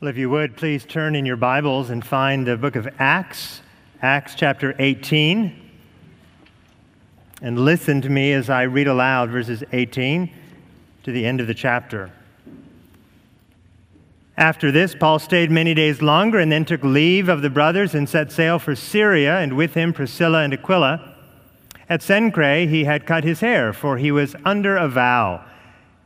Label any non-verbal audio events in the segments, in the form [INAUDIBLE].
Well, if you would, please turn in your Bibles and find the book of Acts, Acts chapter 18. And listen to me as I read aloud verses 18 to the end of the chapter. After this, Paul stayed many days longer and then took leave of the brothers and set sail for Syria, and with him Priscilla and Aquila. At Cenchreae, he had cut his hair, for he was under a vow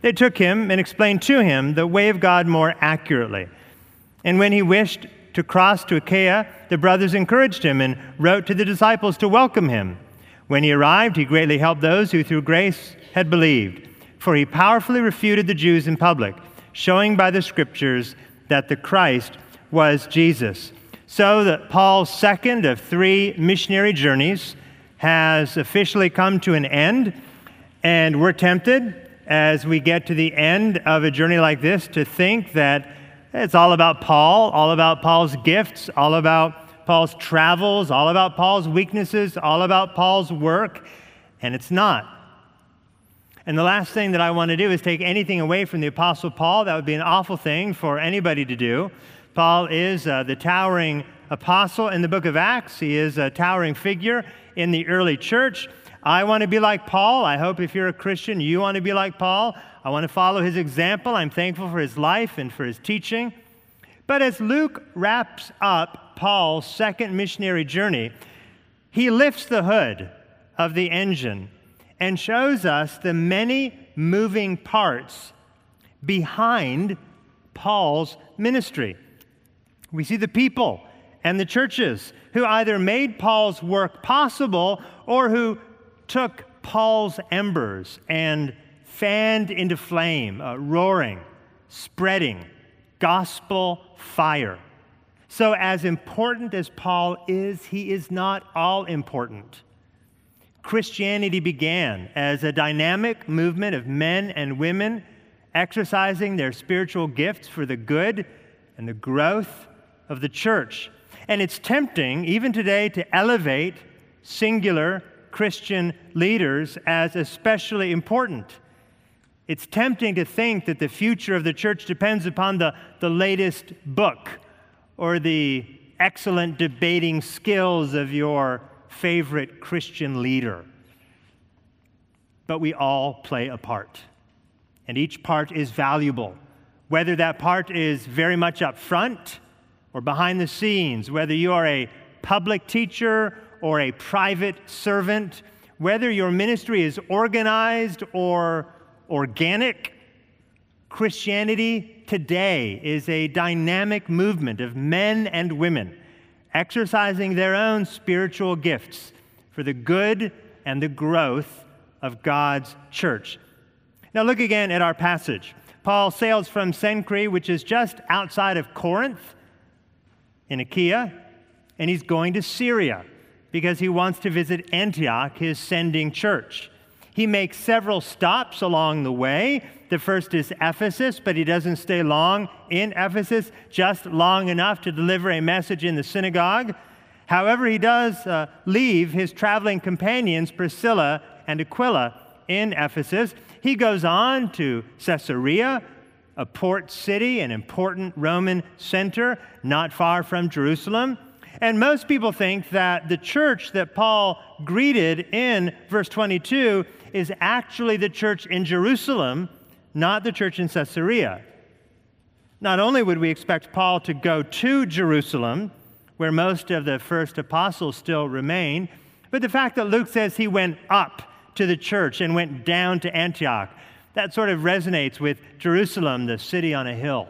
they took him and explained to him the way of God more accurately. And when he wished to cross to Achaia, the brothers encouraged him and wrote to the disciples to welcome him. When he arrived, he greatly helped those who through grace had believed, for he powerfully refuted the Jews in public, showing by the scriptures that the Christ was Jesus. So that Paul's second of three missionary journeys has officially come to an end, and we're tempted as we get to the end of a journey like this to think that it's all about Paul, all about Paul's gifts, all about Paul's travels, all about Paul's weaknesses, all about Paul's work, and it's not. And the last thing that I want to do is take anything away from the Apostle Paul. That would be an awful thing for anybody to do. Paul is uh, the towering apostle in the book of Acts, he is a towering figure in the early church. I want to be like Paul. I hope if you're a Christian, you want to be like Paul. I want to follow his example. I'm thankful for his life and for his teaching. But as Luke wraps up Paul's second missionary journey, he lifts the hood of the engine and shows us the many moving parts behind Paul's ministry. We see the people and the churches who either made Paul's work possible or who took Paul's embers and fanned into flame, uh, roaring, spreading gospel fire. So, as important as Paul is, he is not all important. Christianity began as a dynamic movement of men and women exercising their spiritual gifts for the good and the growth of the church. And it's tempting, even today, to elevate singular Christian leaders as especially important. It's tempting to think that the future of the church depends upon the, the latest book or the excellent debating skills of your favorite Christian leader. But we all play a part, and each part is valuable. Whether that part is very much up front or behind the scenes, whether you are a public teacher or a private servant, whether your ministry is organized or organic, Christianity today is a dynamic movement of men and women exercising their own spiritual gifts for the good and the growth of God's church. Now, look again at our passage. Paul sails from Cenchreae, which is just outside of Corinth in Achaia, and he's going to Syria because he wants to visit Antioch, his sending church. He makes several stops along the way. The first is Ephesus, but he doesn't stay long in Ephesus, just long enough to deliver a message in the synagogue. However, he does uh, leave his traveling companions, Priscilla and Aquila, in Ephesus. He goes on to Caesarea, a port city, an important Roman center not far from Jerusalem. And most people think that the church that Paul greeted in verse 22 is actually the church in Jerusalem, not the church in Caesarea. Not only would we expect Paul to go to Jerusalem, where most of the first apostles still remain, But the fact that Luke says he went up to the church and went down to Antioch, that sort of resonates with Jerusalem, the city on a hill.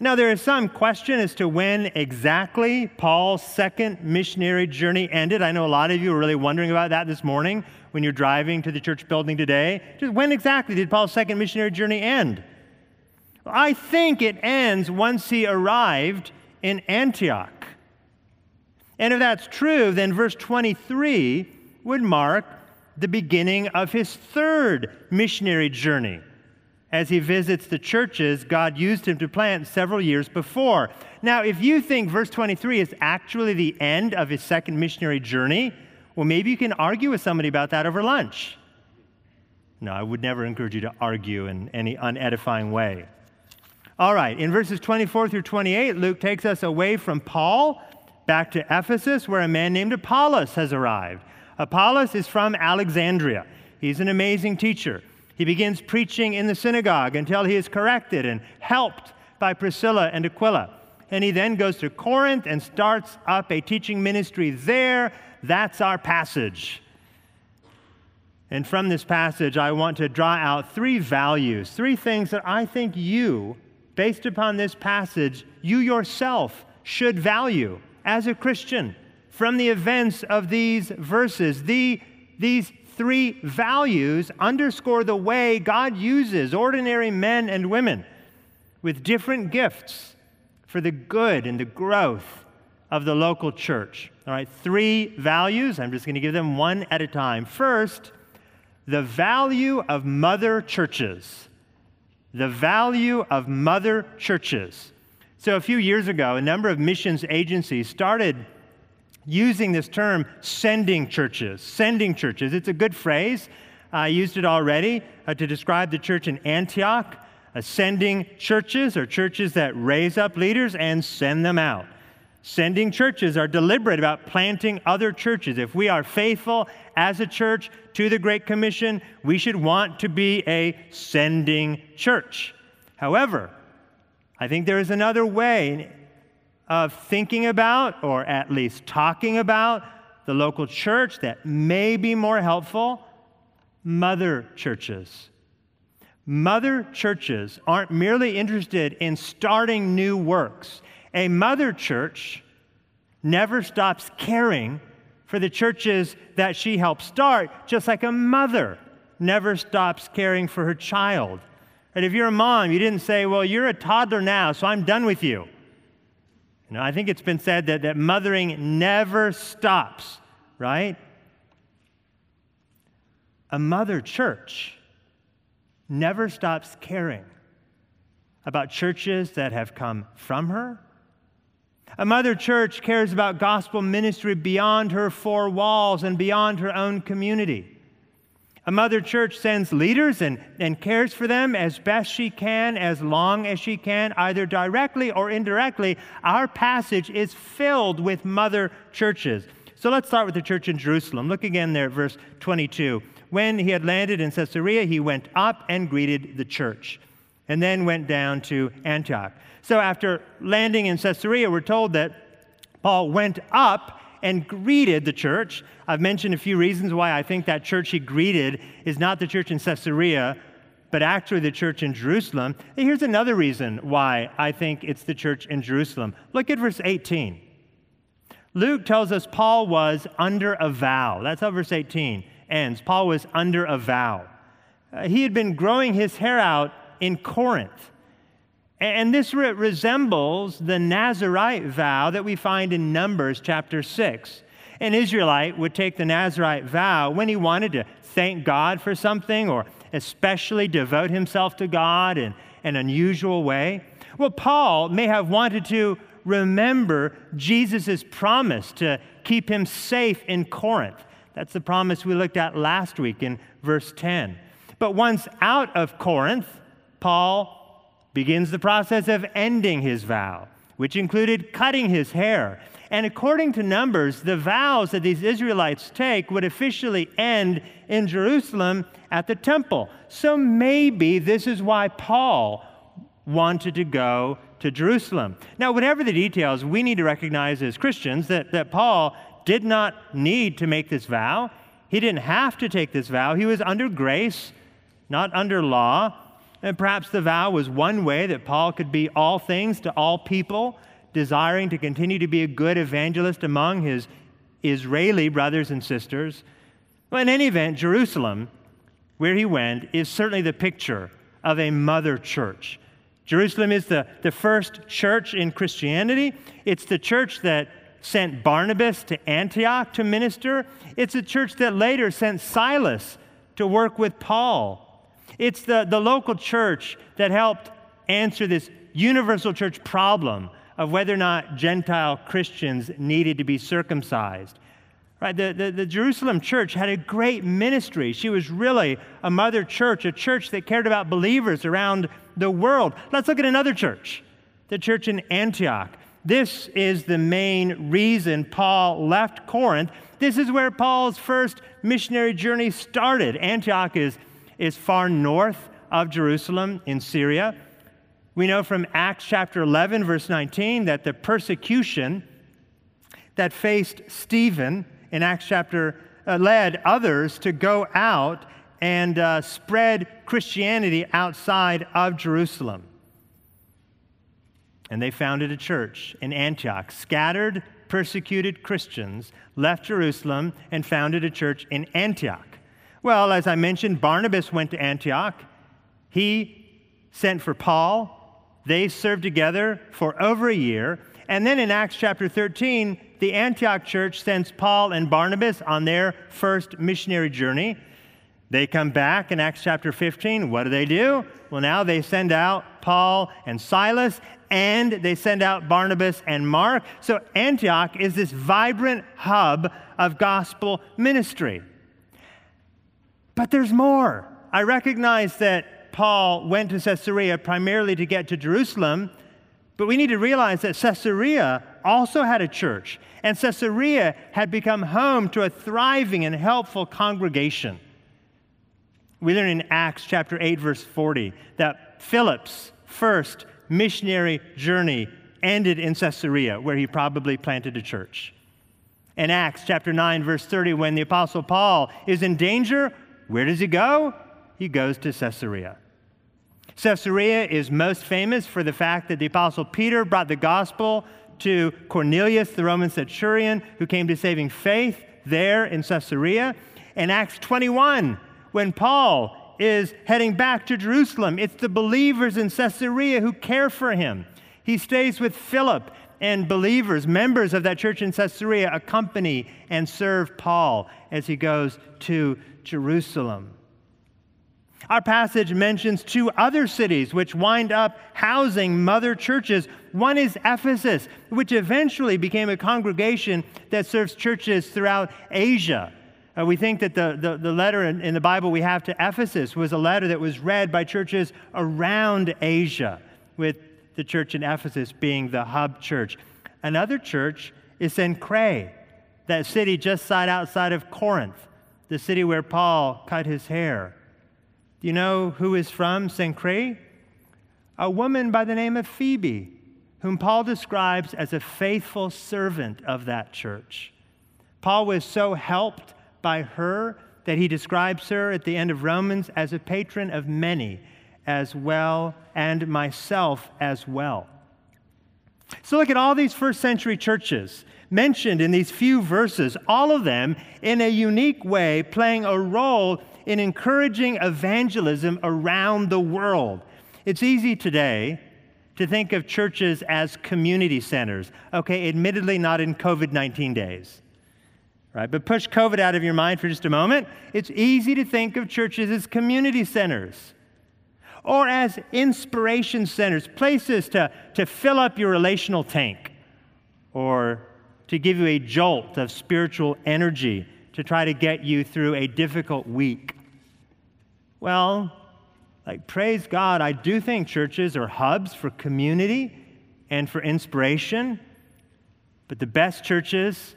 Now, there is some question as to when exactly Paul's second missionary journey ended. I know a lot of you are really wondering about that this morning when you're driving to the church building today. Just when exactly did Paul's second missionary journey end? I think it ends once he arrived in Antioch. And if that's true, then verse 23 would mark the beginning of his third missionary journey. As he visits the churches God used him to plant several years before. Now, if you think verse 23 is actually the end of his second missionary journey, well, maybe you can argue with somebody about that over lunch. No, I would never encourage you to argue in any unedifying way. All right, in verses 24 through 28, Luke takes us away from Paul back to Ephesus, where a man named Apollos has arrived. Apollos is from Alexandria. He's an amazing teacher. He begins preaching in the synagogue until he is corrected and helped by Priscilla and Aquila. And he then goes to Corinth and starts up a teaching ministry there. That's our passage. And from this passage, I want to draw out three values, three things that I think you, based upon this passage, you yourself should value as a Christian from the events of these verses. The, these three values underscore the way God uses ordinary men and women with different gifts for the good and the growth of the local church. All right, three values. I'm just going to give them one at a time. First, the value of mother churches. The value of mother churches. So, a few years ago, a number of missions agencies started using this term sending churches. Sending churches. It's a good phrase. I used it already uh, to describe the church in Antioch. Uh, sending churches are churches that raise up leaders and send them out. Sending churches are deliberate about planting other churches. If we are faithful as a church to the Great Commission, we should want to be a sending church. However, I think there is another way of thinking about, or at least talking about, the local church that may be more helpful mother churches. Mother churches aren't merely interested in starting new works. A mother church never stops caring for the churches that she helps start, just like a mother never stops caring for her child. And if you're a mom, you didn't say, Well, you're a toddler now, so I'm done with you. You know, I think it's been said that, that mothering never stops, right? A mother church never stops caring about churches that have come from her. A mother church cares about gospel ministry beyond her four walls and beyond her own community. A mother church sends leaders and, and cares for them as best she can, as long as she can, either directly or indirectly. Our passage is filled with mother churches. So let's start with the church in Jerusalem. Look again there at verse 22. When he had landed in Caesarea, he went up and greeted the church, and then went down to Antioch. So after landing in Caesarea, we're told that Paul went up and greeted the church. I've mentioned a few reasons why I think that church he greeted is not the church in Caesarea, but actually the church in Jerusalem. And here's another reason why I think it's the church in Jerusalem. Look at verse 18. Luke tells us Paul was under a vow. That's how verse 18 ends. Paul was under a vow. Uh, he had been growing his hair out in Corinth. And this re- resembles the Nazarite vow that we find in Numbers chapter 6. An Israelite would take the Nazarite vow when he wanted to thank God for something or especially devote himself to God in an unusual way. Well, Paul may have wanted to remember Jesus' promise to keep him safe in Corinth. That's the promise we looked at last week in verse 10. But once out of Corinth, Paul begins the process of ending his vow, which included cutting his hair. And according to Numbers, the vows that these Israelites take would officially end in Jerusalem at the temple. So maybe this is why Paul wanted to go to Jerusalem. Now, whatever the details, we need to recognize as Christians that, that Paul did not need to make this vow. He didn't have to take this vow. He was under grace, not under law. And perhaps the vow was one way that Paul could be all things to all people, desiring to continue to be a good evangelist among his Israeli brothers and sisters. Well, in any event, Jerusalem, where he went, is certainly the picture of a mother church. Jerusalem is the, the first church in Christianity. It's the church that sent Barnabas to Antioch to minister. It's a church that later sent Silas to work with Paul. It's the, the local church that helped answer this universal church problem of whether or not Gentile Christians needed to be circumcised. Right? The, the, the, Jerusalem church had a great ministry. She was really a mother church, a church that cared about believers around the world. Let's look at another church, the church in Antioch. This is the main reason Paul left Corinth. This is where Paul's first missionary journey started. Antioch is, is far north of Jerusalem in Syria. We know from Acts chapter 11, verse 19, that the persecution that faced Stephen in Acts chapter uh, led others to go out and uh, spread Christianity outside of Jerusalem. And they founded a church in Antioch. Scattered, persecuted Christians left Jerusalem and founded a church in Antioch. Well, as I mentioned, Barnabas went to Antioch. He sent for Paul. They served together for over a year. And then in Acts chapter 13, the Antioch church sends Paul and Barnabas on their first missionary journey. They come back in Acts chapter 15. What do they do? Well, now they send out Paul and Silas, and they send out Barnabas and Mark. So Antioch is this vibrant hub of gospel ministry. But there's more. I recognize that Paul went to Caesarea primarily to get to Jerusalem, but we need to realize that Caesarea also had a church, and Caesarea had become home to a thriving and helpful congregation. We learn in Acts chapter 8, verse 40, that Philip's first missionary journey ended in Caesarea, where he probably planted a church. In Acts chapter 9, verse 30, when the Apostle Paul is in danger, where does he go? He goes to Caesarea. Caesarea is most famous for the fact that the Apostle Peter brought the gospel to Cornelius, the Roman centurion, who came to saving faith there in Caesarea. In Acts 21, when Paul is heading back to Jerusalem. It's the believers in Caesarea who care for him. He stays with Philip, and believers, members of that church in Caesarea, accompany and serve Paul as he goes to Jerusalem. Our passage mentions two other cities which wind up housing mother churches. One is Ephesus, which eventually became a congregation that serves churches throughout Asia. Uh, we think that the, the, the letter in, in, the Bible we have to Ephesus was a letter that was read by churches around Asia, with the church in Ephesus being the hub church. Another church is Cenchreae, that city just outside of Corinth, the city where Paul cut his hair. Do you know who is from Cenchreae? A woman by the name of Phoebe, whom Paul describes as a faithful servant of that church. Paul was so helped by her that he describes her at the end of Romans as a patron of many as well, and myself as well. So look at all these first century churches mentioned in these few verses, all of them in a unique way playing a role in encouraging evangelism around the world. It's easy today to think of churches as community centers. Okay, admittedly, not in COVID 19 days right? But push COVID out of your mind for just a moment. It's easy to think of churches as community centers or as inspiration centers, places to, to fill up your relational tank or to give you a jolt of spiritual energy to try to get you through a difficult week. Well, like, praise God, I do think churches are hubs for community and for inspiration. But the best churches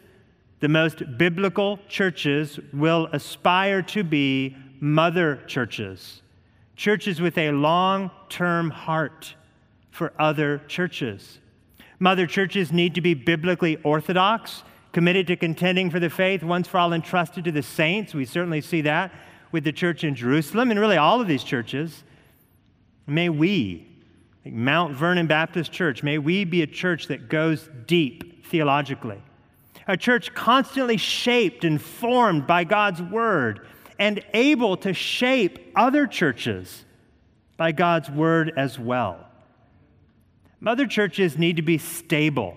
the most biblical churches will aspire to be mother churches, churches with a long term heart for other churches. Mother churches need to be biblically orthodox committed to contending for the faith, once for all entrusted to the saints. We certainly see that with the church in Jerusalem and really all of these churches. May we, like Mount Vernon Baptist Church, may we be a church that goes deep theologically, a church constantly shaped and formed by God's word and able to shape other churches by God's word as well. Mother churches need to be stable.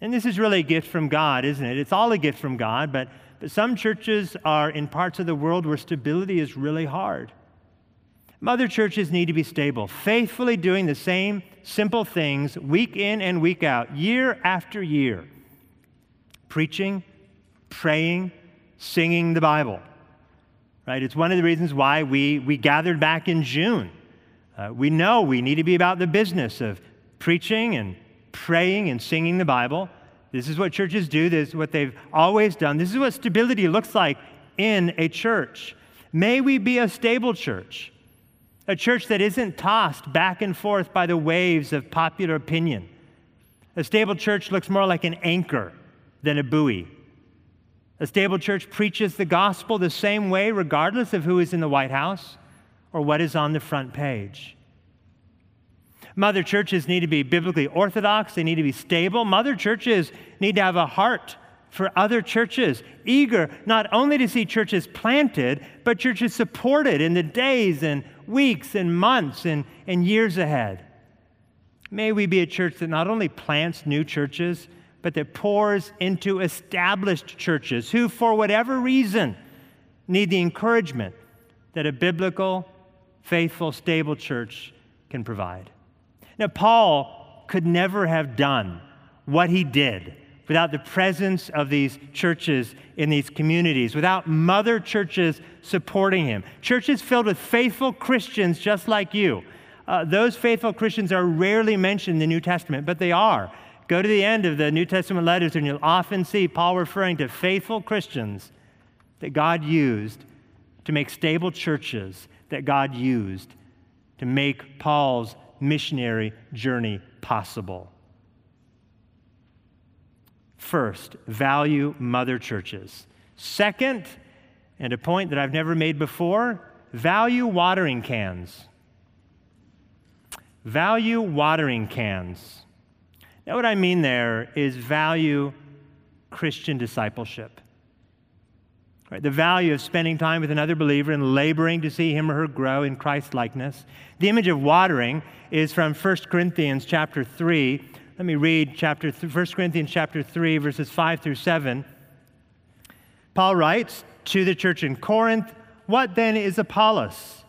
And this is really a gift from God, isn't it? It's all a gift from God, but, but some churches are in parts of the world where stability is really hard. Mother churches need to be stable, faithfully doing the same simple things week in and week out, year after year preaching, praying, singing the Bible. Right? It's one of the reasons why we, we gathered back in June. Uh, we know we need to be about the business of preaching and praying and singing the Bible. This is what churches do, this is what they've always done. This is what stability looks like in a church. May we be a stable church, a church that isn't tossed back and forth by the waves of popular opinion. A stable church looks more like an anchor than a buoy. A stable church preaches the gospel the same way, regardless of who is in the White House or what is on the front page. Mother churches need to be biblically orthodox, they need to be stable. Mother churches need to have a heart for other churches, eager not only to see churches planted, but churches supported in the days and weeks and months and, and years ahead. May we be a church that not only plants new churches, but that pours into established churches who, for whatever reason, need the encouragement that a biblical, faithful, stable church can provide. Now, Paul could never have done what he did without the presence of these churches in these communities, without mother churches supporting him. Churches filled with faithful Christians just like you. Uh, those faithful Christians are rarely mentioned in the New Testament, but they are. Go to the end of the New Testament letters, and you'll often see Paul referring to faithful Christians that God used to make stable churches, that God used to make Paul's missionary journey possible. First, value mother churches. Second, and a point that I've never made before, value watering cans. Value watering cans. Now, what I mean there is value Christian discipleship. Right, the value of spending time with another believer and laboring to see him or her grow in Christ likeness. The image of watering is from 1 Corinthians chapter 3. Let me read chapter th- 1 Corinthians chapter 3 verses 5 through 7. Paul writes to the church in Corinth, "What then is Apollos?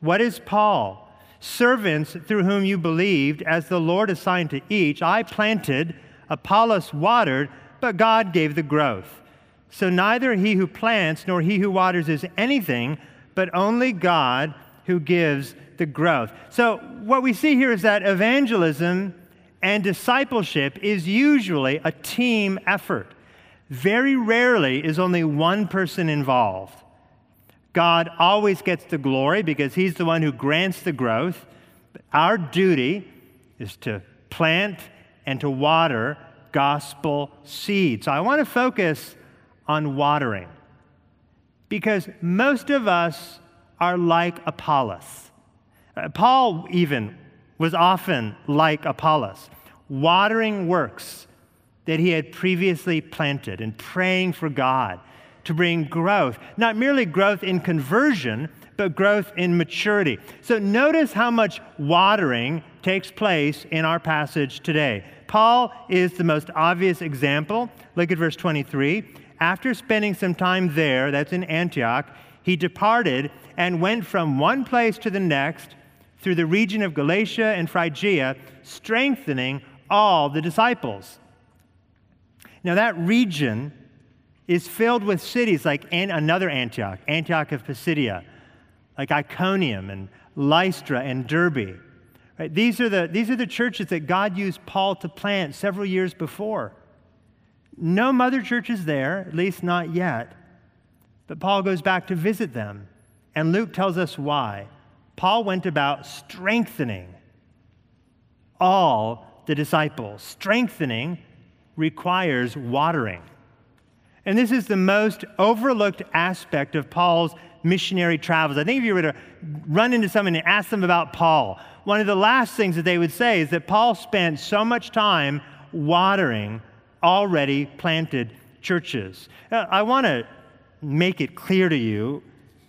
What is Paul? Servants through whom you believed, as the Lord assigned to each. I planted, Apollos watered, but God gave the growth." So neither he who plants nor he who waters is anything, but only God who gives the growth. So what we see here is that evangelism and discipleship is usually a team effort. Very rarely is only one person involved. God always gets the glory because he's the one who grants the growth. But Our duty is to plant and to water gospel seed. So I want to focus on watering. Because most of us are like Apollos. Uh, Paul, even, was often like Apollos, watering works that he had previously planted and praying for God to bring growth, not merely growth in conversion, but growth in maturity. So notice how much watering takes place in our passage today. Paul is the most obvious example. Look at verse 23 after spending some time there, that's in Antioch, he departed and went from one place to the next through the region of Galatia and Phrygia, strengthening all the disciples. Now, that region is filled with cities like another Antioch, Antioch of Pisidia, like Iconium and Lystra and Derbe. Right? These, are the, these are the churches that God used Paul to plant several years before. No mother church is there, at least not yet. But Paul goes back to visit them, and Luke tells us why. Paul went about strengthening all the disciples, strengthening requires watering. And this is the most overlooked aspect of Paul's missionary travels. I think if you were to run into someone and ask them about Paul, one of the last things that they would say is that Paul spent so much time watering already planted churches. Uh, I want to make it clear to you.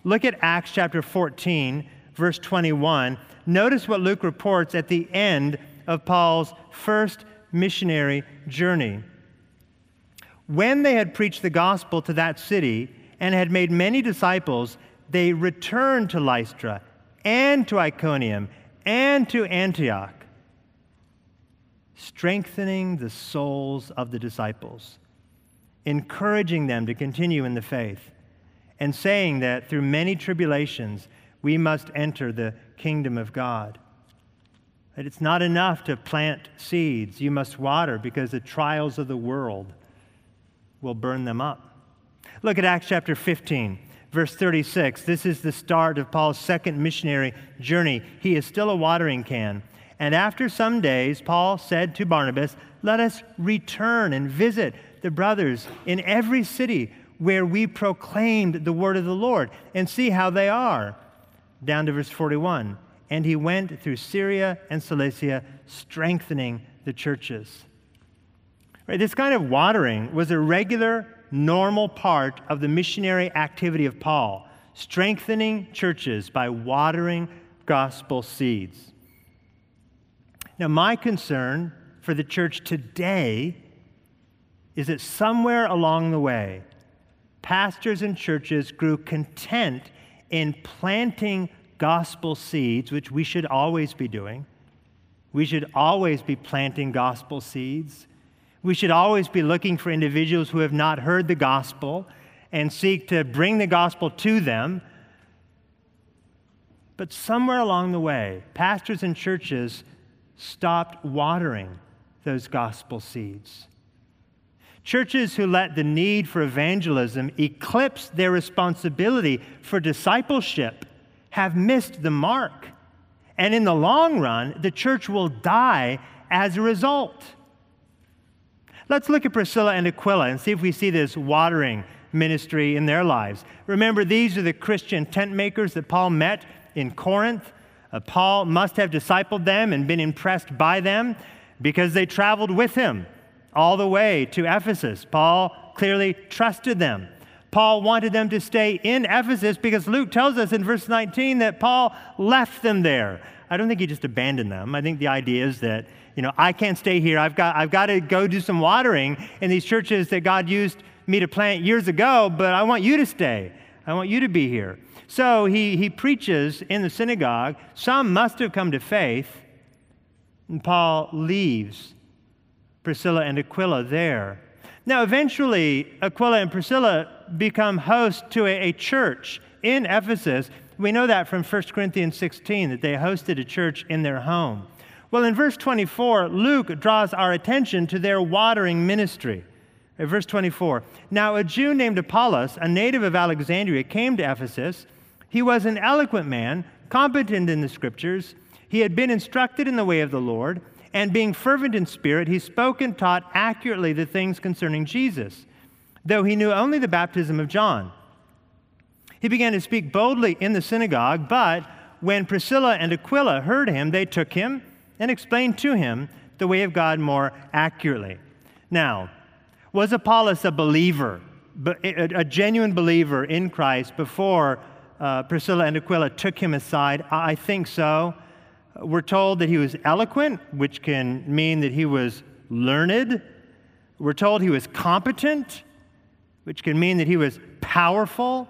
Look at Acts chapter 14, verse 21. Notice what Luke reports at the end of Paul's first missionary journey. When they had preached the gospel to that city and had made many disciples, they returned to Lystra and to Iconium and to Antioch, strengthening the souls of the disciples, encouraging them to continue in the faith, and saying that through many tribulations we must enter the kingdom of God. That it's not enough to plant seeds, you must water because the trials of the world will burn them up. Look at Acts chapter 15, verse 36. This is the start of Paul's second missionary journey. He is still a watering can. And after some days, Paul said to Barnabas, Let us return and visit the brothers in every city where we proclaimed the word of the Lord and see how they are. Down to verse 41. And he went through Syria and Cilicia, strengthening the churches. Right, this kind of watering was a regular, normal part of the missionary activity of Paul, strengthening churches by watering gospel seeds. Now, my concern for the church today is that somewhere along the way, pastors and churches grew content in planting gospel seeds, which we should always be doing. We should always be planting gospel seeds. We should always be looking for individuals who have not heard the gospel and seek to bring the gospel to them. But somewhere along the way, pastors and churches stopped watering those gospel seeds. Churches who let the need for evangelism eclipse their responsibility for discipleship have missed the mark. And in the long run, the church will die as a result. Let's look at Priscilla and Aquila and see if we see this watering ministry in their lives. Remember, these are the Christian tent makers that Paul met in Corinth. Uh, Paul must have discipled them and been impressed by them because they traveled with him all the way to Ephesus. Paul clearly trusted them. Paul wanted them to stay in Ephesus because Luke tells us in verse 19 that Paul left them there. I don't think he just abandoned them. I think the idea is that you know, I can't stay here. I've got, I've got to go do some watering in these churches that God used me to plant years ago, but I want you to stay. I want you to be here. So he, he preaches in the synagogue. Some must have come to faith. And Paul leaves Priscilla and Aquila there. Now, eventually, Aquila and Priscilla become hosts to a, a church in Ephesus. We know that from 1 Corinthians 16, that they hosted a church in their home. Well, in verse 24, Luke draws our attention to their watering ministry. Uh, verse 24, now a Jew named Apollos, a native of Alexandria, came to Ephesus. He was an eloquent man, competent in the scriptures. He had been instructed in the way of the Lord, and being fervent in spirit, he spoke and taught accurately the things concerning Jesus, though he knew only the baptism of John. He began to speak boldly in the synagogue, but when Priscilla and Aquila heard him, they took him and explained to him the way of God more accurately. Now, was Apollos a believer, a genuine believer in Christ before uh, Priscilla and Aquila took him aside? I think so. We're told that he was eloquent, which can mean that he was learned. We're told he was competent, which can mean that he was powerful.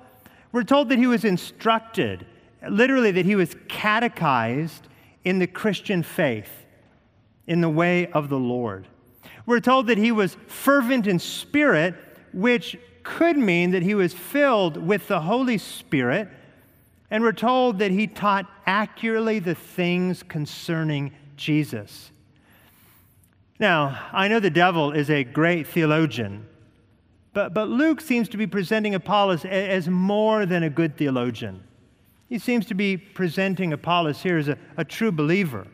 We're told that he was instructed, literally, that he was catechized in the Christian faith, in the way of the Lord. We're told that he was fervent in spirit, which could mean that he was filled with the Holy Spirit. And we're told that he taught accurately the things concerning Jesus. Now, I know the devil is a great theologian, but, but Luke seems to be presenting Apollos as more than a good theologian. He seems to be presenting Apollos here as a, a true believer.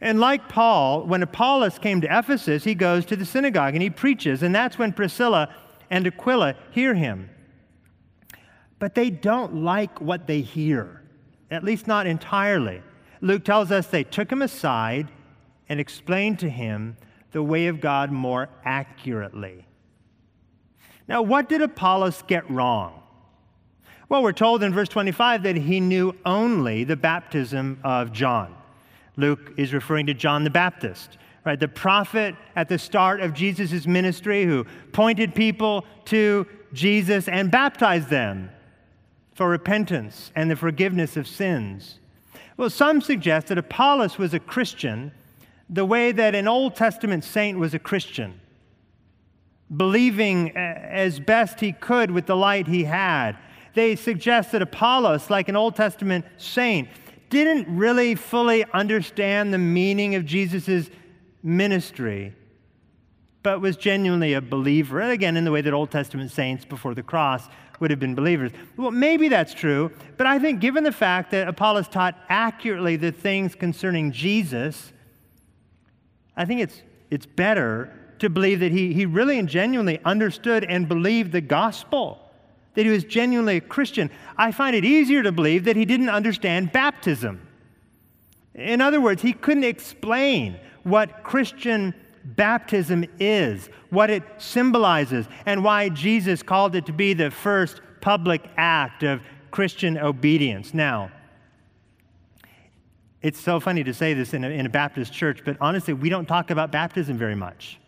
And like Paul, when Apollos came to Ephesus, he goes to the synagogue and he preaches, and that's when Priscilla and Aquila hear him. But they don't like what they hear, at least not entirely. Luke tells us they took him aside and explained to him the way of God more accurately. Now, what did Apollos get wrong? Well, we're told in verse 25 that he knew only the baptism of John. Luke is referring to John the Baptist, right? The prophet at the start of Jesus' ministry who pointed people to Jesus and baptized them for repentance and the forgiveness of sins. Well, some suggest that Apollos was a Christian the way that an Old Testament saint was a Christian, believing uh, as best he could with the light he had. They suggest that Apollos, like an Old Testament saint, didn't really fully understand the meaning of Jesus' ministry, but was genuinely a believer. And again, in the way that Old Testament saints before the cross would have been believers. Well, maybe that's true, but I think given the fact that Apollos taught accurately the things concerning Jesus, I think it's, it's better to believe that he, he really and genuinely understood and believed the gospel, that he was genuinely a Christian. I find it easier to believe that he didn't understand baptism. In other words, he couldn't explain what Christian baptism is, what it symbolizes, and why Jesus called it to be the first public act of Christian obedience. Now, it's so funny to say this in a, in a Baptist church, but honestly, we don't talk about baptism very much.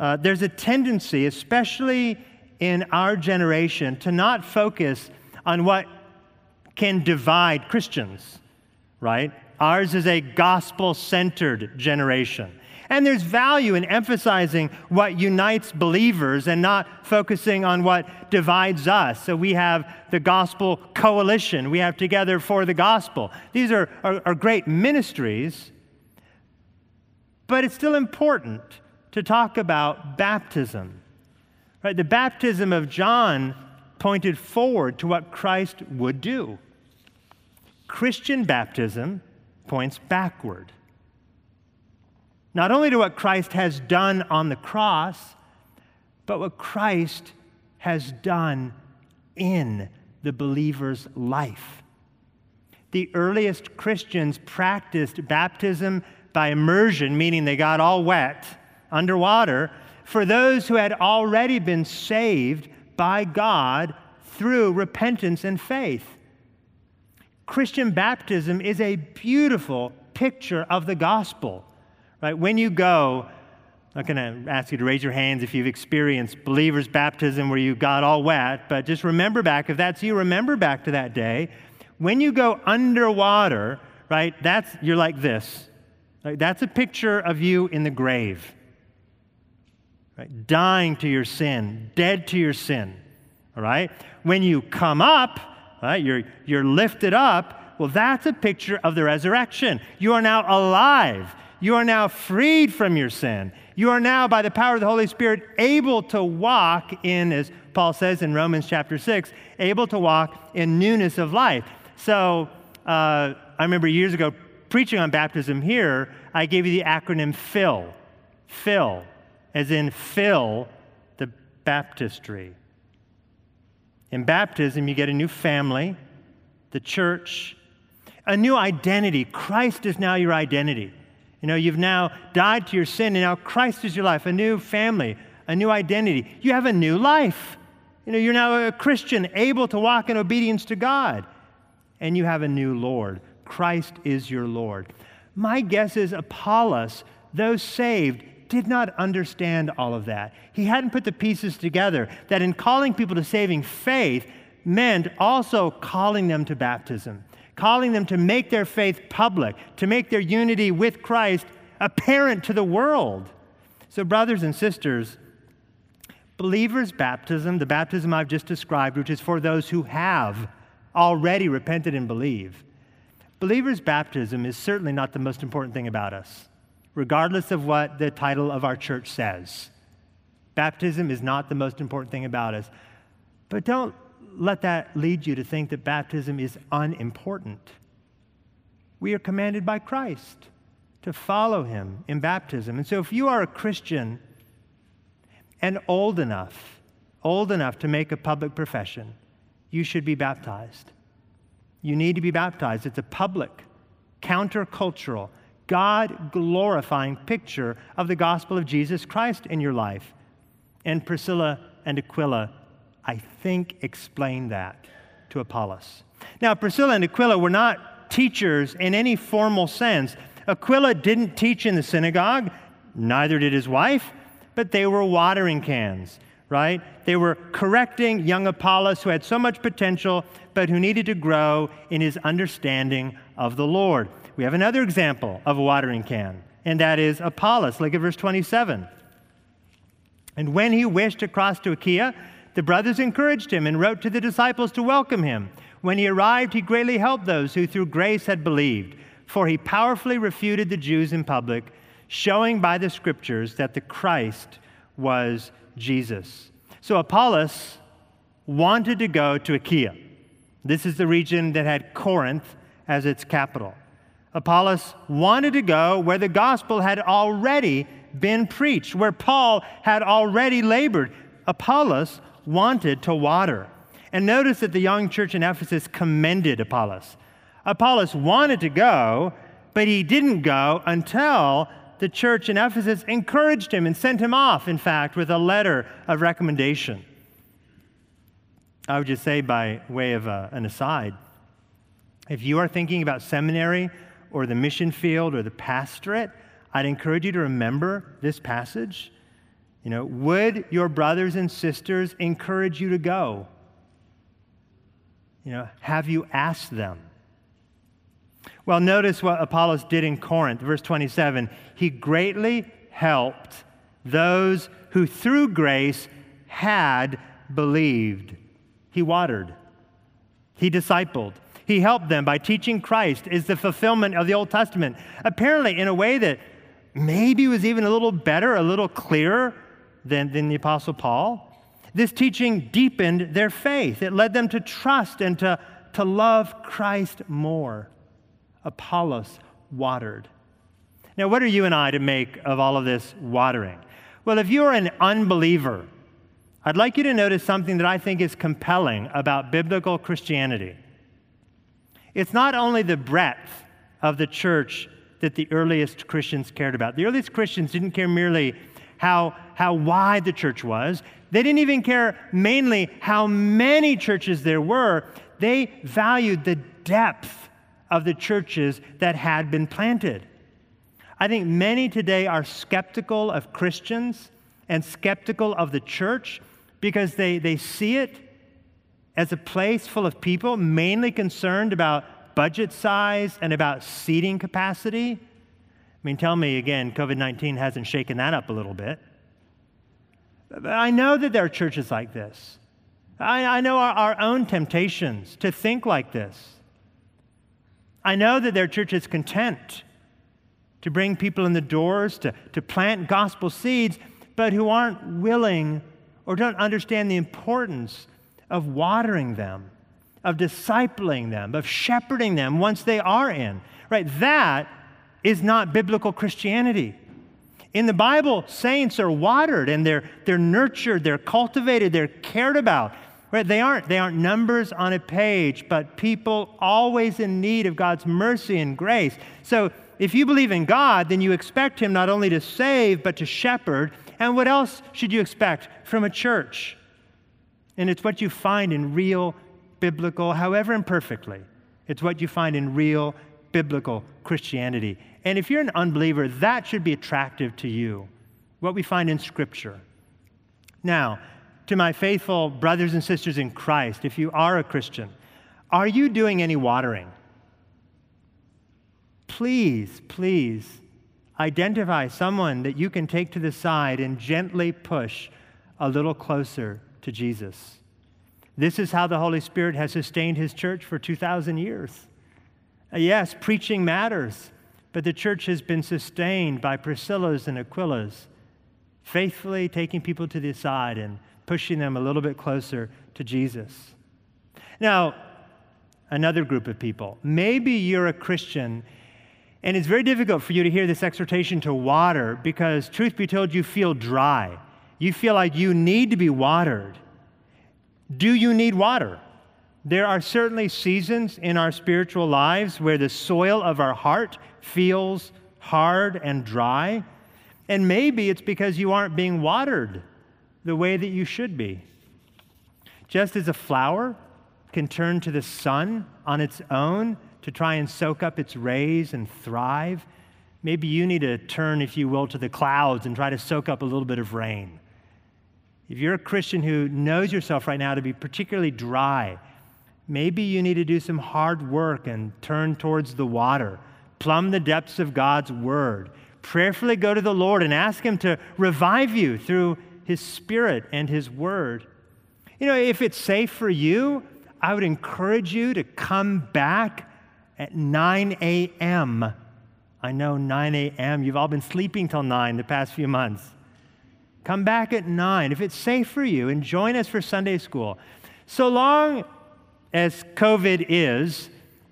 Uh, there's a tendency, especially in our generation, to not focus on what can divide Christians, right? Ours is a gospel centered generation. And there's value in emphasizing what unites believers and not focusing on what divides us. So we have the gospel coalition, we have Together for the Gospel. These are, are, are great ministries, but it's still important to talk about baptism. Right? The baptism of John pointed forward to what Christ would do. Christian baptism points backward not only to what Christ has done on the cross, but what Christ has done in the believer's life. The earliest Christians practiced baptism by immersion, meaning they got all wet underwater, for those who had already been saved by God through repentance and faith. Christian baptism is a beautiful picture of the gospel. Right? When you go, I'm not going to ask you to raise your hands if you've experienced believer's baptism where you got all wet, but just remember back, if that's you, remember back to that day. When you go underwater, right, that's, you're like this. Right? That's a picture of you in the grave. Right? Dying to your sin, dead to your sin. All right? When you come up, right, you're, you're lifted up, well, that's a picture of the resurrection. You are now alive. You are now freed from your sin. You are now, by the power of the Holy Spirit, able to walk in, as Paul says in Romans chapter 6, able to walk in newness of life. So uh, I remember years ago preaching on baptism here, I gave you the acronym FILL. FILL, as in fill the baptistry. In baptism, you get a new family, the church, a new identity. Christ is now your identity. You know, you've now died to your sin, and now Christ is your life, a new family, a new identity. You have a new life. You know, you're now a Christian, able to walk in obedience to God. And you have a new Lord. Christ is your Lord. My guess is Apollos, though saved, did not understand all of that. He hadn't put the pieces together that in calling people to saving faith meant also calling them to baptism calling them to make their faith public, to make their unity with Christ apparent to the world. So, brothers and sisters, believers' baptism, the baptism I've just described, which is for those who have already repented and believe, believers' baptism is certainly not the most important thing about us, regardless of what the title of our church says. Baptism is not the most important thing about us. But don't let that lead you to think that baptism is unimportant. We are commanded by Christ to follow him in baptism. And so if you are a Christian and old enough, old enough to make a public profession, you should be baptized. You need to be baptized. It's a public, countercultural, God glorifying picture of the gospel of Jesus Christ in your life. And Priscilla and Aquila, I think, explained that to Apollos. Now, Priscilla and Aquila were not teachers in any formal sense. Aquila didn't teach in the synagogue, neither did his wife, but they were watering cans, right? They were correcting young Apollos who had so much potential, but who needed to grow in his understanding of the Lord. We have another example of a watering can, and that is Apollos. Look at verse 27. And when he wished to cross to Achaia, the brothers encouraged him and wrote to the disciples to welcome him. When he arrived, he greatly helped those who through grace had believed, for he powerfully refuted the Jews in public, showing by the scriptures that the Christ was Jesus. So Apollos wanted to go to Achaia. This is the region that had Corinth as its capital. Apollos wanted to go where the gospel had already been preached, where Paul had already labored. Apollos wanted to water. And notice that the young church in Ephesus commended Apollos. Apollos wanted to go, but he didn't go until the church in Ephesus encouraged him and sent him off, in fact, with a letter of recommendation. I would just say, by way of a, uh, an aside, if you are thinking about seminary or the mission field or the pastorate, I'd encourage you to remember this passage. You know, would your brothers and sisters encourage you to go? You know, have you asked them? Well, notice what Apollos did in Corinth, verse 27. He greatly helped those who through grace had believed. He watered, he discipled, he helped them by teaching Christ is the fulfillment of the Old Testament, apparently in a way that maybe was even a little better, a little clearer than, than the Apostle Paul. This teaching deepened their faith. It led them to trust and to, to love Christ more. Apollos watered. Now, what are you and I to make of all of this watering? Well, if you're an unbeliever, I'd like you to notice something that I think is compelling about biblical Christianity. It's not only the breadth of the church that the earliest Christians cared about. The earliest Christians didn't care merely how, how wide the church was, they didn't even care mainly how many churches there were. They valued the depth of the churches that had been planted. I think many today are skeptical of Christians and skeptical of the church because they, they see it as a place full of people mainly concerned about budget size and about seating capacity. I mean, tell me again, COVID 19 hasn't shaken that up a little bit. I know that there are churches like this. I, I know our, our own temptations to think like this. I know that there are churches content to bring people in the doors, to, to plant gospel seeds, but who aren't willing or don't understand the importance of watering them of discipling them, of shepherding them once they are in. Right? That is not biblical Christianity. In the Bible, saints are watered and they're, they're nurtured, they're cultivated, they're cared about. Right? They aren't, they aren't numbers on a page, but people always in need of God's mercy and grace. So if you believe in God, then you expect Him not only to save, but to shepherd. And what else should you expect from a church? And it's what you find in real biblical, however imperfectly. It's what you find in real biblical Christianity. And if you're an unbeliever, that should be attractive to you, what we find in Scripture. Now, to my faithful brothers and sisters in Christ, if you are a Christian, are you doing any watering? Please, please identify someone that you can take to the side and gently push a little closer to Jesus. This is how the Holy Spirit has sustained his church for 2,000 years. Yes, preaching matters, but the church has been sustained by Priscilla's and Aquila's, faithfully taking people to the side and pushing them a little bit closer to Jesus. Now, another group of people. Maybe you're a Christian And it's very difficult for you to hear this exhortation to water because, truth be told, you feel dry. You feel like you need to be watered. Do you need water? There are certainly seasons in our spiritual lives where the soil of our heart feels hard and dry. And maybe it's because you aren't being watered the way that you should be. Just as a flower can turn to the sun on its own to try and soak up its rays and thrive, maybe you need to turn, if you will, to the clouds and try to soak up a little bit of rain. If you're a Christian who knows yourself right now to be particularly dry, maybe you need to do some hard work and turn towards the water, plumb the depths of God's word, prayerfully go to the Lord and ask Him to revive you through His Spirit and His word. You know, if it's safe for you, I would encourage you to come back at 9 a.m. I know 9 a.m. You've all been sleeping till 9 the past few months. Come back at 9 if it's safe for you and join us for Sunday school. So long as COVID is,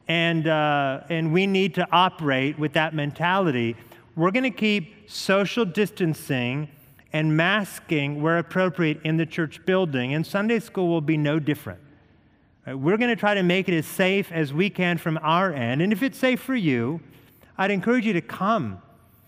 and, uh, and we need to operate with that mentality, we're going to keep social distancing and masking where appropriate in the church building, and Sunday school will be no different. We're going to try to make it as safe as we can from our end. And if it's safe for you, I'd encourage you to come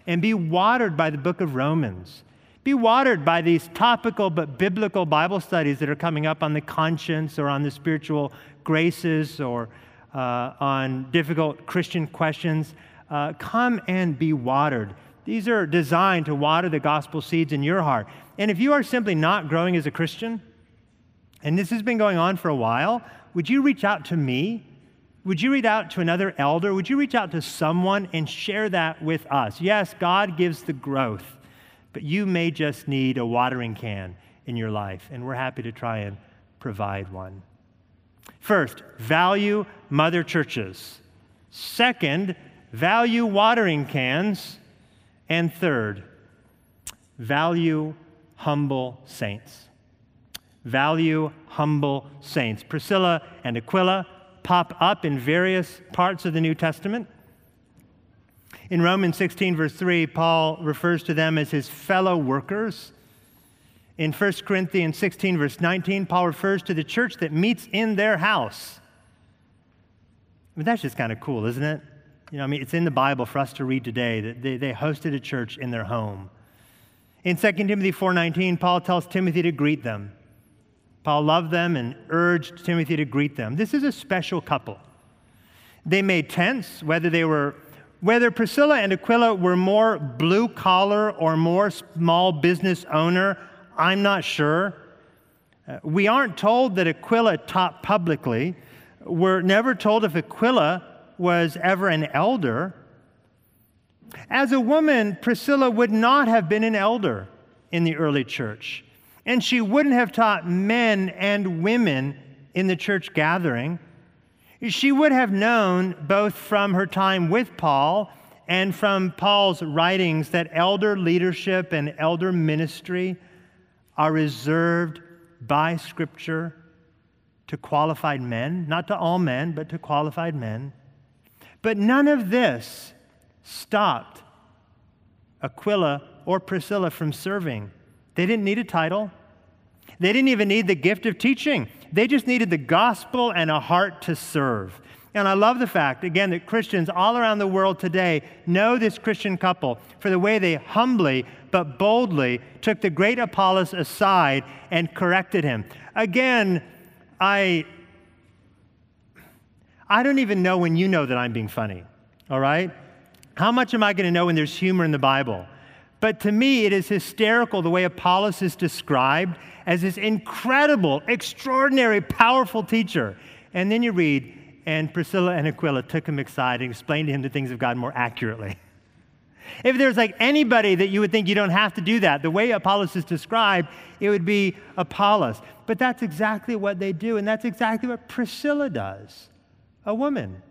and be watered by the book of Romans. Be watered by these topical but biblical Bible studies that are coming up on the conscience or on the spiritual graces or uh, on difficult Christian questions. Uh, come and be watered. These are designed to water the gospel seeds in your heart. And if you are simply not growing as a Christian, and this has been going on for a while, would you reach out to me? Would you reach out to another elder? Would you reach out to someone and share that with us? Yes, God gives the growth, but you may just need a watering can in your life, and we're happy to try and provide one. First, value mother churches. Second, value watering cans. And third, value humble saints value humble saints. Priscilla and Aquila pop up in various parts of the New Testament. In Romans 16, verse 3, Paul refers to them as his fellow workers. In 1 Corinthians 16, verse 19, Paul refers to the church that meets in their house. I mean, that's just kind of cool, isn't it? You know, I mean, it's in the Bible for us to read today that they, they hosted a church in their home. In 2 Timothy 4:19, Paul tells Timothy to greet them. Paul loved them and urged Timothy to greet them. This is a special couple. They made tents, whether they were whether Priscilla and Aquila were more blue collar or more small business owner, I'm not sure. Uh, we aren't told that Aquila taught publicly. We're never told if Aquila was ever an elder. As a woman, Priscilla would not have been an elder in the early church. And she wouldn't have taught men and women in the church gathering. She would have known, both from her time with Paul and from Paul's writings, that elder leadership and elder ministry are reserved by Scripture to qualified men, not to all men, but to qualified men. But none of this stopped Aquila or Priscilla from serving. They didn't need a title. They didn't even need the gift of teaching. They just needed the gospel and a heart to serve. And I love the fact, again, that Christians all around the world today know this Christian couple for the way they humbly but boldly took the great Apollos aside and corrected him. Again, I, I don't even know when you know that I'm being funny, all right? How much am I going to know when there's humor in the Bible? But to me, it is hysterical the way Apollos is described as this incredible, extraordinary, powerful teacher. And then you read, and Priscilla and Aquila took him aside and explained to him the things of God more accurately. [LAUGHS] If there's like anybody that you would think you don't have to do that, the way Apollos is described, it would be Apollos. But that's exactly what they do, and that's exactly what Priscilla does a woman.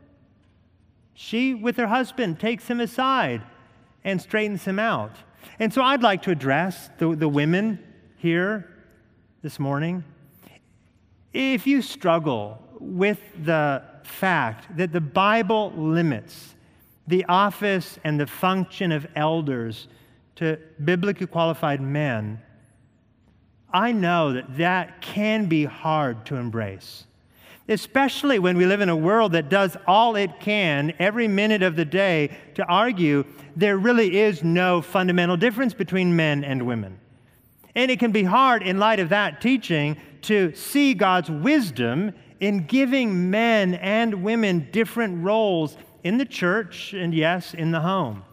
She, with her husband, takes him aside and straightens him out. And so I'd like to address the, the women here this morning. If you struggle with the fact that the Bible limits the office and the function of elders to biblically qualified men, I know that that can be hard to embrace, especially when we live in a world that does all it can every minute of the day to argue there really is no fundamental difference between men and women. And it can be hard in light of that teaching to see God's wisdom in giving men and women different roles in the church and, yes, in the home.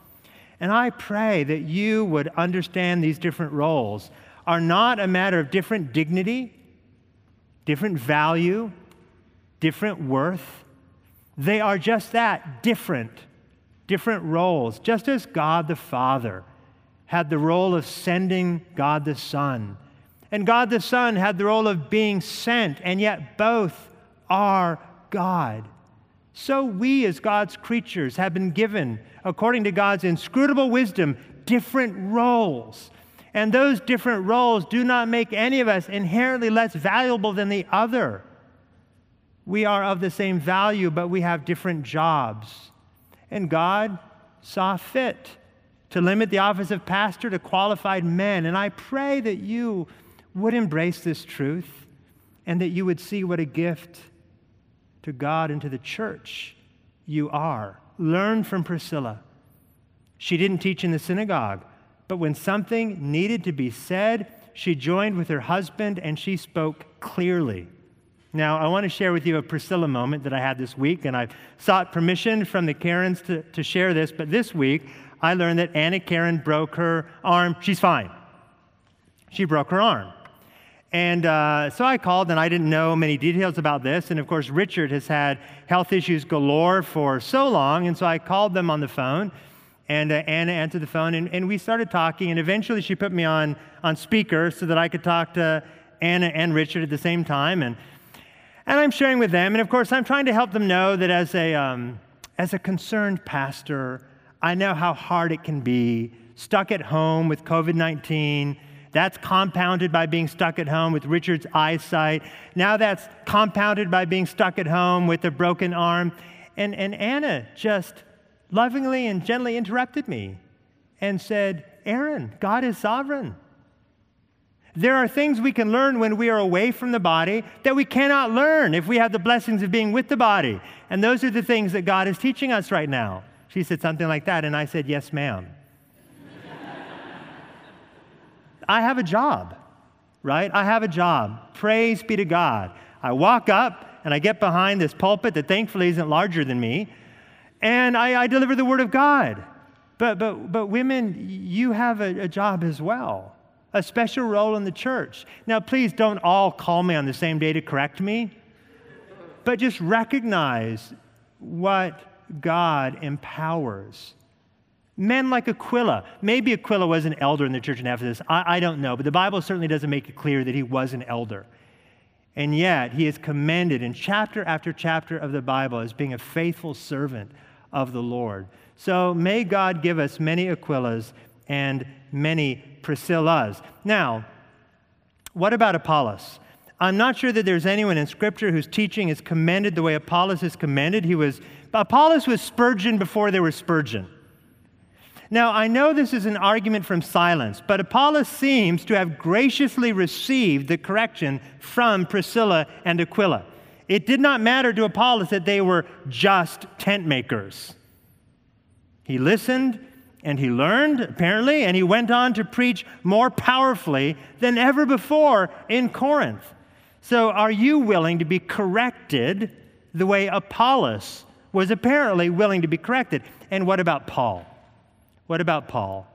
And I pray that you would understand these different roles are not a matter of different dignity, different value, different worth. They are just that different, different roles. Just as God the Father had the role of sending God the Son, and God the Son had the role of being sent, and yet both are God. So we, as God's creatures, have been given, according to God's inscrutable wisdom, different roles and those different roles do not make any of us inherently less valuable than the other. We are of the same value, but we have different jobs. And God saw fit to limit the office of pastor to qualified men. And I pray that you would embrace this truth and that you would see what a gift to God and to the church you are. Learn from Priscilla. She didn't teach in the synagogue. But when something needed to be said, she joined with her husband and she spoke clearly. Now, I want to share with you a Priscilla moment that I had this week, and I've sought permission from the Karens to, to share this. But this week, I learned that Anna Karen broke her arm. She's fine. She broke her arm. And uh, so I called, and I didn't know many details about this. And of course, Richard has had health issues galore for so long. And so I called them on the phone. And uh, Anna answered the phone, and, and we started talking. And eventually, she put me on, on speaker so that I could talk to Anna and Richard at the same time. And, and I'm sharing with them. And of course, I'm trying to help them know that as a, um, as a concerned pastor, I know how hard it can be, stuck at home with COVID 19. That's compounded by being stuck at home with Richard's eyesight. Now that's compounded by being stuck at home with a broken arm. And, and Anna just lovingly and gently interrupted me and said, Aaron, God is sovereign. There are things we can learn when we are away from the body that we cannot learn if we have the blessings of being with the body. And those are the things that God is teaching us right now. She said something like that, and I said, Yes, ma'am. I have a job, right? I have a job. Praise be to God. I walk up and I get behind this pulpit that thankfully isn't larger than me, and I, I deliver the word of God. But, but, but women, you have a, a job as well, a special role in the church. Now, please don't all call me on the same day to correct me, but just recognize what God empowers. Men like Aquila. Maybe Aquila was an elder in the church in Ephesus. I, I, don't know, but the Bible certainly doesn't make it clear that he was an elder. And yet, he is commended in chapter after chapter of the Bible as being a faithful servant of the Lord. So may God give us many Aquilas and many Priscillas. Now, what about Apollos? I'm not sure that there's anyone in Scripture whose teaching is commended the way Apollos is commended. He was Apollos was Spurgeon before there was Spurgeon. Now, I know this is an argument from silence, but Apollos seems to have graciously received the correction from Priscilla and Aquila. It did not matter to Apollos that they were just tent makers. He listened and he learned, apparently, and he went on to preach more powerfully than ever before in Corinth. So, are you willing to be corrected the way Apollos was apparently willing to be corrected? And what about Paul? What about Paul?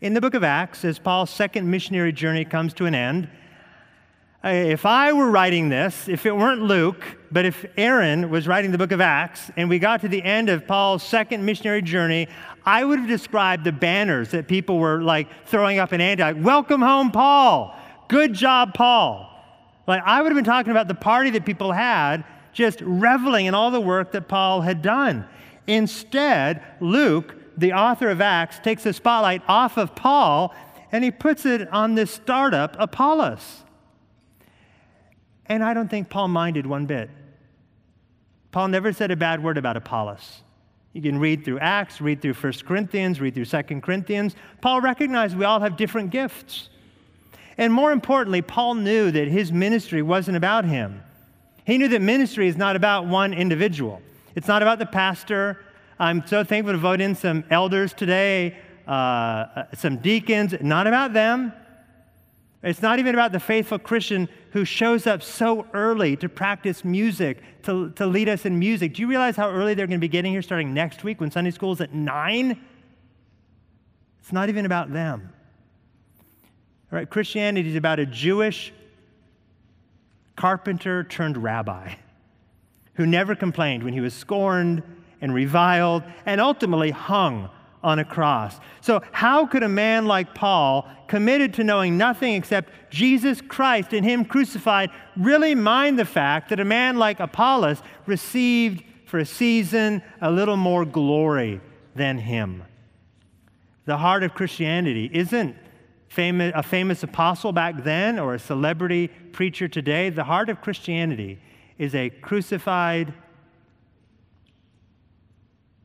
In the book of Acts, as Paul's second missionary journey comes to an end, if I were writing this, if it weren't Luke, but if Aaron was writing the book of Acts, and we got to the end of Paul's second missionary journey, I would have described the banners that people were like throwing up in Antioch. Welcome home, Paul. Good job, Paul. Like I would have been talking about the party that people had, just reveling in all the work that Paul had done. Instead, Luke, the author of Acts, takes the spotlight off of Paul and he puts it on this startup, Apollos. And I don't think Paul minded one bit. Paul never said a bad word about Apollos. You can read through Acts, read through 1 Corinthians, read through 2 Corinthians. Paul recognized we all have different gifts. And more importantly, Paul knew that his ministry wasn't about him. He knew that ministry is not about one individual. It's not about the pastor. I'm so thankful to vote in some elders today, uh, uh some deacons, not about them. It's not even about the faithful Christian who shows up so early to practice music, to, to lead us in music. Do you realize how early they're going to be getting here starting next week when Sunday school is at 9? It's not even about them. All right, Christianity is about a Jewish carpenter turned rabbi who never complained when he was scorned and reviled and ultimately hung on a cross. So, how could a man like Paul, committed to knowing nothing except Jesus Christ and Him crucified, really mind the fact that a man like Apollos received for a season a little more glory than him? The heart of Christianity isn't famous, a famous apostle back then or a celebrity preacher today. The heart of Christianity is a crucified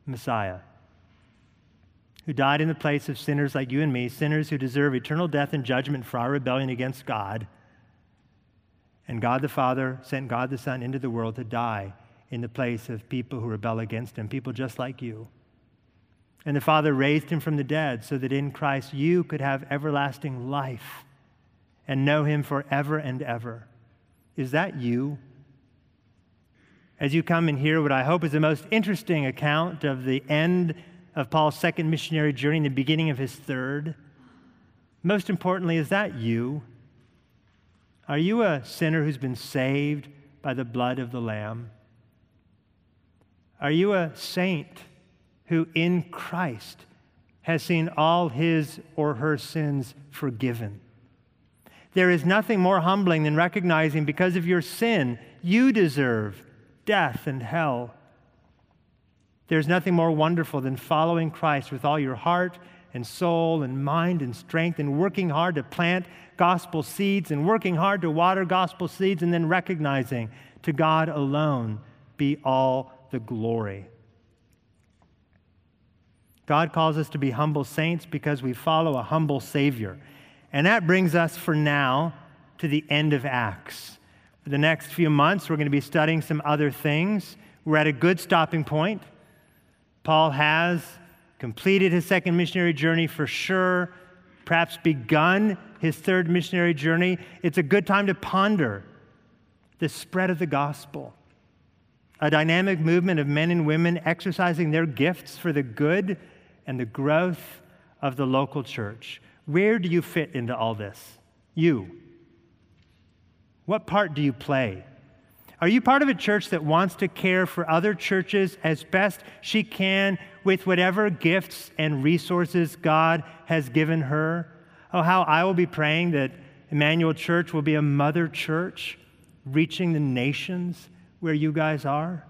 Messiah who died in the place of sinners like you and me, sinners who deserve eternal death and judgment for our rebellion against God. And God the Father sent God the Son into the world to die in the place of people who rebel against him, people just like you. And the Father raised him from the dead so that in Christ you could have everlasting life and know him forever and ever. Is that you? As you come and hear what I hope is the most interesting account of the end of Paul's second missionary journey and the beginning of his third. Most importantly, is that you? Are you a sinner who's been saved by the blood of the Lamb? Are you a saint who in Christ has seen all his or her sins forgiven? There is nothing more humbling than recognizing because of your sin, you deserve death and hell. There's nothing more wonderful than following Christ with all your heart and soul and mind and strength and working hard to plant gospel seeds and working hard to water gospel seeds and then recognizing to God alone be all the glory. God calls us to be humble saints because we follow a humble Savior. And that brings us for now to the end of Acts. For the next few months, we're going to be studying some other things. We're at a good stopping point. Paul has completed his second missionary journey for sure, perhaps begun his third missionary journey. It's a good time to ponder the spread of the gospel, a dynamic movement of men and women exercising their gifts for the good and the growth of the local church. Where do you fit into all this? You. What part do you play? Are you part of a church that wants to care for other churches as best she can with whatever gifts and resources God has given her? Oh, how I will be praying that Emmanuel Church will be a mother church reaching the nations where you guys are.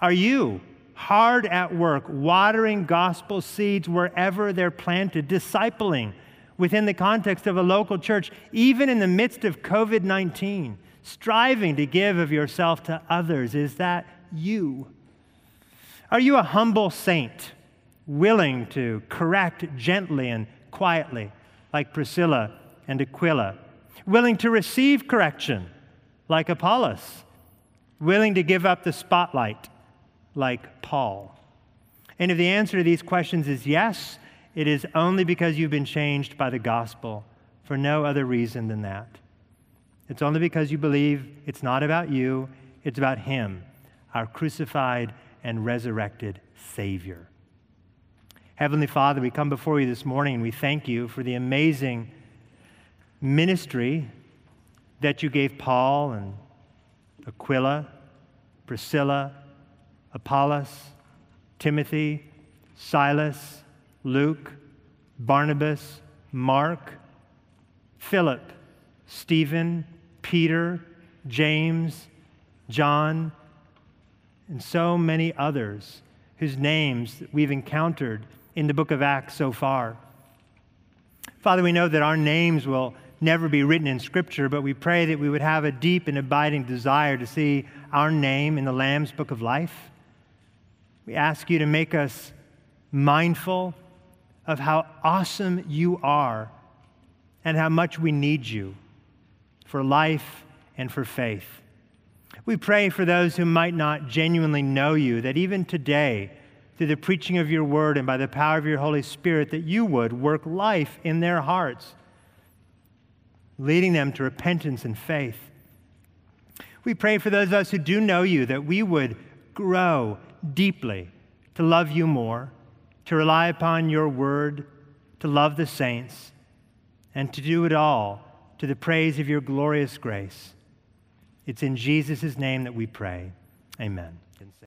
Are you hard at work watering gospel seeds wherever they're planted, discipling within the context of a local church, even in the midst of COVID 19? striving to give of yourself to others. Is that you? Are you a humble saint, willing to correct gently and quietly, like Priscilla and Aquila? Willing to receive correction, like Apollos? Willing to give up the spotlight, like Paul? And if the answer to these questions is yes, it is only because you've been changed by the gospel, for no other reason than that. It's only because you believe it's not about you, it's about Him, our crucified and resurrected Savior. Heavenly Father, we come before you this morning and we thank you for the amazing ministry that you gave Paul and Aquila, Priscilla, Apollos, Timothy, Silas, Luke, Barnabas, Mark, Philip, Stephen, Peter, James, John, and so many others whose names we've encountered in the book of Acts so far. Father, we know that our names will never be written in Scripture, but we pray that we would have a deep and abiding desire to see our name in the Lamb's book of life. We ask you to make us mindful of how awesome you are and how much we need you for life and for faith. We pray for those who might not genuinely know you, that even today, through the preaching of your word and by the power of your Holy Spirit, that you would work life in their hearts, leading them to repentance and faith. We pray for those of us who do know you, that we would grow deeply to love you more, to rely upon your word, to love the saints, and to do it all to the praise of your glorious grace. It's in Jesus' name that we pray. Amen.